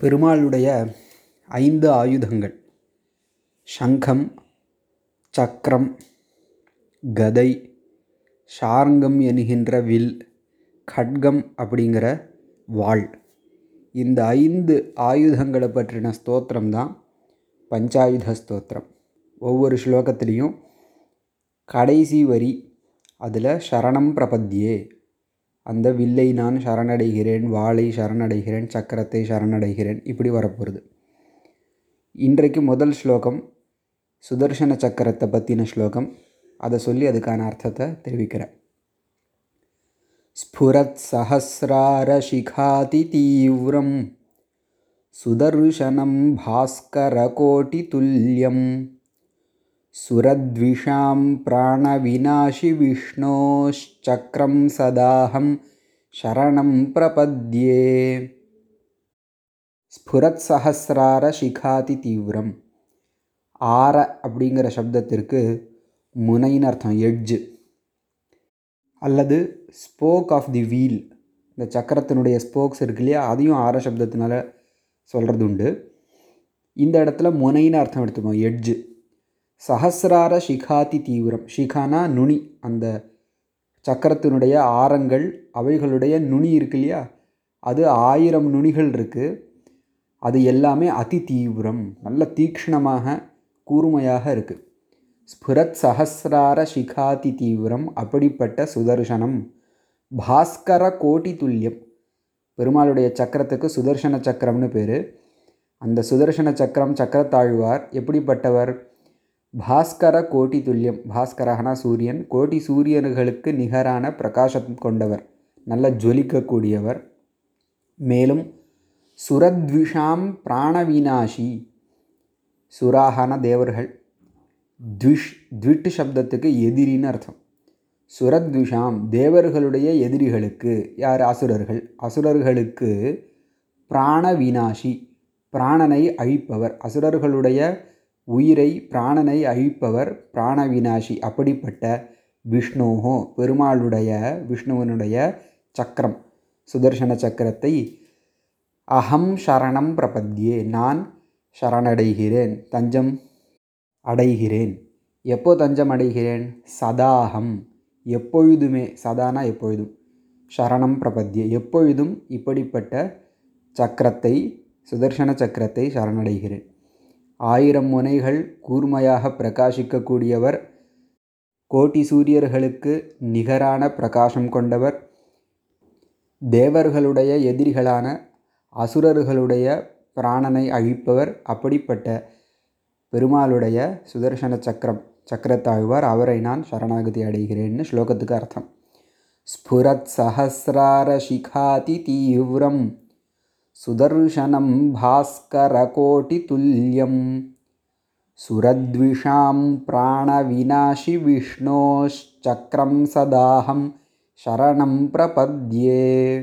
பெருமாளுடைய ஐந்து ஆயுதங்கள். சங்கம் சக்கரம் கதை சார்ங்கம் என்கின்ற வில் கட்கம் அப்படிங்கிற வாள். இந்த ஐந்து ஆயுதங்களை பற்றின ஸ்தோத்திரம் தான் பஞ்சாயுத ஸ்தோத்திரம். ஒவ்வொரு ஸ்லோகத்துலேயும் கடைசி வரி அதில் சரணம் பிரபத்தியே அந்த வில்லை நான் சரணடைகிறேன் வாளை சரணடைகிறேன் சக்கரத்தை சரணடைகிறேன். இப்படி வரப்போகிறது இன்றைக்கு முதல் ஸ்லோகம் சுதர்சன சக்கரத்தை பற்றின ஸ்லோகம். அதை சொல்லி அதுக்கான அர்த்தத்தை தெரிவிக்கிறேன். ஸ்புரத் சஹசிராரசிகாதி தீவிரம் சுதர்சனம் பாஸ்கரகோட்டிதுல்யம் துல்லியம். சுரத்விஷாம் सुरद्विषां प्राणविनाशि சதாஹம் சரணம் பிரபத்யே प्रपद्ये। ஸ்புரத்சஹசிரார சிகாதி தீவிரம் ஆர அப்படிங்கிற சப்தத்திற்கு முனையின் அர்த்தம் எட்ஜு அல்லது ஸ்போக் ஆஃப் தி வீல் இந்த சக்கரத்தினுடைய ஸ்போக்ஸ் இருக்கு இல்லையா அதையும் ஆர சப்தத்தினால சொல்கிறது உண்டு இந்த இடத்துல முனைன்னு அர்த்தம் எடுத்துப்போம் எட்ஜு சஹசிரார சிகாதி தீவிரம். ஷிகானா நுனி. அந்த சக்கரத்தினுடைய ஆரங்கள் அவைகளுடைய நுனி இருக்கு இல்லையா? அது ஆயிரம் நுனிகள் இருக்குது அது எல்லாமே அதி தீவிரம். நல்ல தீக்ஷ்ணமாக கூர்மையாக இருக்குது ஸ்புரத் சஹசிரார சிகாதி தீவிரம். அப்படிப்பட்ட சுதர்சனம். பாஸ்கர கோட்டி துல்லியம். பெருமாளுடைய சக்கரத்துக்கு சுதர்சன சக்கரம்னு பேர். அந்த சுதர்சன சக்கரம் சக்கரத்தாழ்வார் எப்படிப்பட்டவர்? பாஸ்கர கோட்டி துல்லியம் பாஸ்கரகனா சூரியன் கோட்டி சூரியன்களுக்கு நிகரான பிரகாசம் கொண்டவர் நல்ல ஜொலிக்கக்கூடியவர். மேலும் சுரத்விஷாம் பிராணவினாஷி சுராகன தேவர்கள். த்விஷ் த்விட்டு சப்தத்துக்கு எதிரின்னு அர்த்தம். சுரத்விஷாம் தேவர்களுடைய எதிரிகளுக்கு யார்? அசுரர்கள். அசுரர்களுக்கு பிராணவினாஷி பிராணனை அழிப்பவர். அசுரர்களுடைய உயிரை பிராணனை அழிப்பவர் பிராணவினாசி. அப்படிப்பட்ட விஷ்ணுஹோ பெருமாளுடைய விஷ்ணுவனுடைய சக்கரம் சுதர்சன சக்கரத்தை அகம் சரணம் பிரபத்யே நான் சரணடைகிறேன் தஞ்சம் அடைகிறேன். எப்போ தஞ்சம் அடைகிறேன்? சதாகம். எப்பொழுதுமே சதானா எப்பொழுதும் சரணம் பிரபத்யே எப்பொழுதும் இப்படிப்பட்ட சக்கரத்தை சுதர்சன சக்கரத்தை சரணடைகிறேன். ஆயிரம் முனைகள் கூர்மையாக பிரகாசிக்கக்கூடியவர் கோட்டி சூரியர்களுக்கு நிகரான பிரகாசம் கொண்டவர் தேவர்களுடைய எதிரிகளான அசுரர்களுடைய பிராணனை அழிப்பவர் அப்படிப்பட்ட பெருமாளுடைய சுதர்சன சக்கரம் சக்கரத்தாழ்வார் அவரை நான் சரணாகதி அடைகிறேன்னு ஸ்லோகத்துக்கு அர்த்தம். ஸ்புரத் சஹசிரார சிகாதி தீவிரம். सुदर्शनं भास्करकोटितुल्यं सुरद्विषां प्राणविनाशि विष्णोश्चक्रं सदाहं शरणं प्रपद्ये।